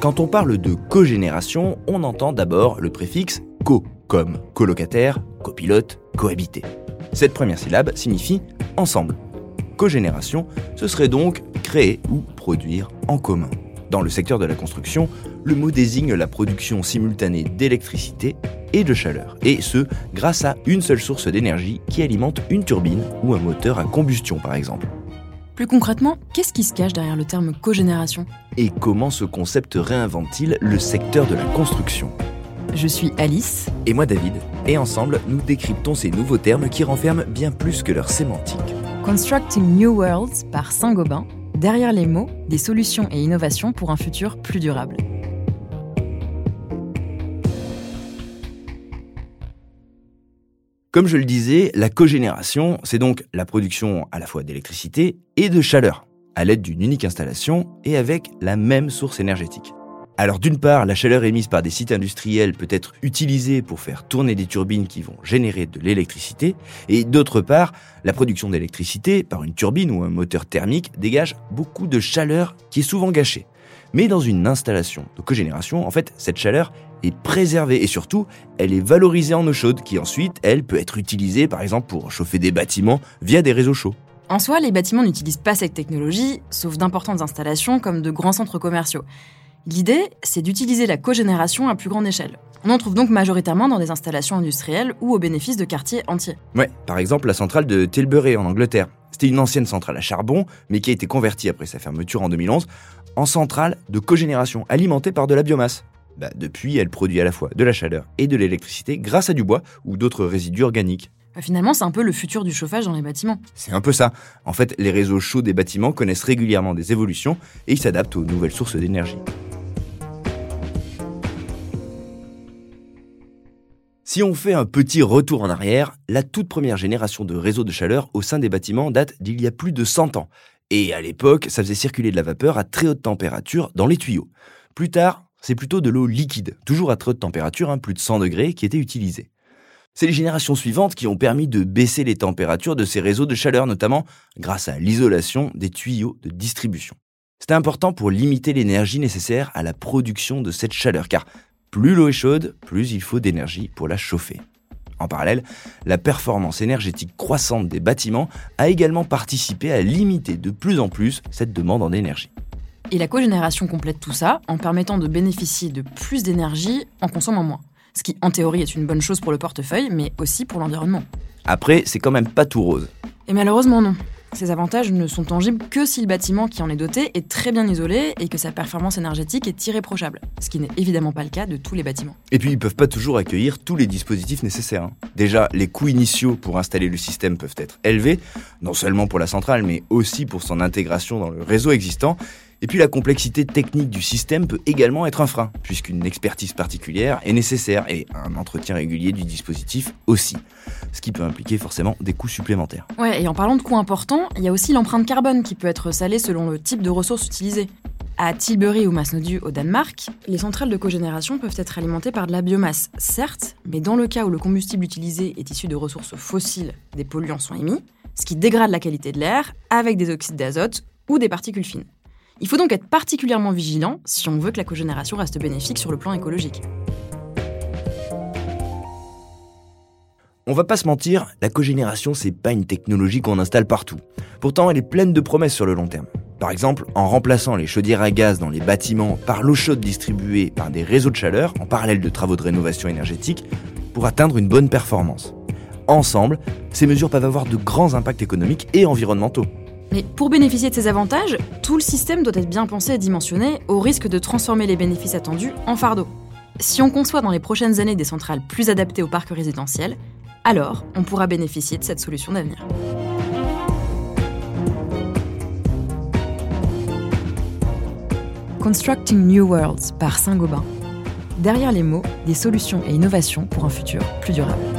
Quand on parle de cogénération, on entend d'abord le préfixe co, comme colocataire, copilote, cohabiter. Cette première syllabe signifie ensemble. Cogénération, ce serait donc créer ou produire en commun. Dans le secteur de la construction, le mot désigne la production simultanée d'électricité et de chaleur, et ce, grâce à une seule source d'énergie qui alimente une turbine ou un moteur à combustion par exemple. Plus concrètement, qu'est-ce qui se cache derrière le terme cogénération? Et comment ce concept réinvente-t-il le secteur de la construction? Je suis Alice. Et moi David, et ensemble, nous décryptons ces nouveaux termes qui renferment bien plus que leur sémantique. Constructing New Worlds par Saint-Gobain, derrière les mots, des solutions et innovations pour un futur plus durable. Comme je le disais, la cogénération, c'est donc la production à la fois d'électricité et de chaleur, à l'aide d'une unique installation et avec la même source énergétique. Alors d'une part, la chaleur émise par des sites industriels peut être utilisée pour faire tourner des turbines qui vont générer de l'électricité, et d'autre part, la production d'électricité par une turbine ou un moteur thermique dégage beaucoup de chaleur qui est souvent gâchée. Mais dans une installation de cogénération, en fait, cette chaleur est préservée et surtout, elle est valorisée en eau chaude qui ensuite, elle, peut être utilisée par exemple pour chauffer des bâtiments via des réseaux chauds. En soi, les bâtiments n'utilisent pas cette technologie, sauf d'importantes installations comme de grands centres commerciaux. L'idée, c'est d'utiliser la cogénération à plus grande échelle. On en trouve donc majoritairement dans des installations industrielles ou au bénéfice de quartiers entiers. Ouais, par exemple la centrale de Tilbury en Angleterre. C'était une ancienne centrale à charbon, mais qui a été convertie après sa fermeture en 2011 en centrale de cogénération alimentée par de la biomasse. Bah, depuis, elle produit à la fois de la chaleur et de l'électricité grâce à du bois ou d'autres résidus organiques. Bah, finalement, c'est un peu le futur du chauffage dans les bâtiments. C'est un peu ça. En fait, les réseaux chauds des bâtiments connaissent régulièrement des évolutions et ils s'adaptent aux nouvelles sources d'énergie. Si on fait un petit retour en arrière, la toute première génération de réseaux de chaleur au sein des bâtiments date d'il y a plus de 100 ans. Et à l'époque, ça faisait circuler de la vapeur à très haute température dans les tuyaux. Plus tard, c'est plutôt de l'eau liquide, toujours à très haute température, hein, plus de 100 degrés, qui était utilisée. C'est les générations suivantes qui ont permis de baisser les températures de ces réseaux de chaleur, notamment grâce à l'isolation des tuyaux de distribution. C'était important pour limiter l'énergie nécessaire à la production de cette chaleur, car plus l'eau est chaude, plus il faut d'énergie pour la chauffer. En parallèle, la performance énergétique croissante des bâtiments a également participé à limiter de plus en plus cette demande en énergie. Et la cogénération complète tout ça en permettant de bénéficier de plus d'énergie en consommant moins. Ce qui, en théorie, est une bonne chose pour le portefeuille, mais aussi pour l'environnement. Après, c'est quand même pas tout rose. Et malheureusement, non. Ces avantages ne sont tangibles que si le bâtiment qui en est doté est très bien isolé et que sa performance énergétique est irréprochable, ce qui n'est évidemment pas le cas de tous les bâtiments. Et puis ils peuvent pas toujours accueillir tous les dispositifs nécessaires. Hein. Déjà, les coûts initiaux pour installer le système peuvent être élevés, non seulement pour la centrale, mais aussi pour son intégration dans le réseau existant. Et puis la complexité technique du système peut également être un frein, puisqu'une expertise particulière est nécessaire et un entretien régulier du dispositif aussi, ce qui peut impliquer forcément des coûts supplémentaires. Ouais, et en parlant de coûts importants, il y a aussi l'empreinte carbone qui peut être salée selon le type de ressources utilisées. À Tilbury ou Masnodu au Danemark, les centrales de cogénération peuvent être alimentées par de la biomasse, certes, mais dans le cas où le combustible utilisé est issu de ressources fossiles, des polluants sont émis, ce qui dégrade la qualité de l'air avec des oxydes d'azote ou des particules fines. Il faut donc être particulièrement vigilant si on veut que la cogénération reste bénéfique sur le plan écologique. On va pas se mentir, la cogénération c'est pas une technologie qu'on installe partout. Pourtant, elle est pleine de promesses sur le long terme. Par exemple, en remplaçant les chaudières à gaz dans les bâtiments par l'eau chaude distribuée par des réseaux de chaleur en parallèle de travaux de rénovation énergétique pour atteindre une bonne performance. Ensemble, ces mesures peuvent avoir de grands impacts économiques et environnementaux. Mais pour bénéficier de ces avantages, tout le système doit être bien pensé et dimensionné au risque de transformer les bénéfices attendus en fardeau. Si on conçoit dans les prochaines années des centrales plus adaptées au parc résidentiel, alors on pourra bénéficier de cette solution d'avenir. Constructing New Worlds par Saint-Gobain. Derrière les mots, des solutions et innovations pour un futur plus durable.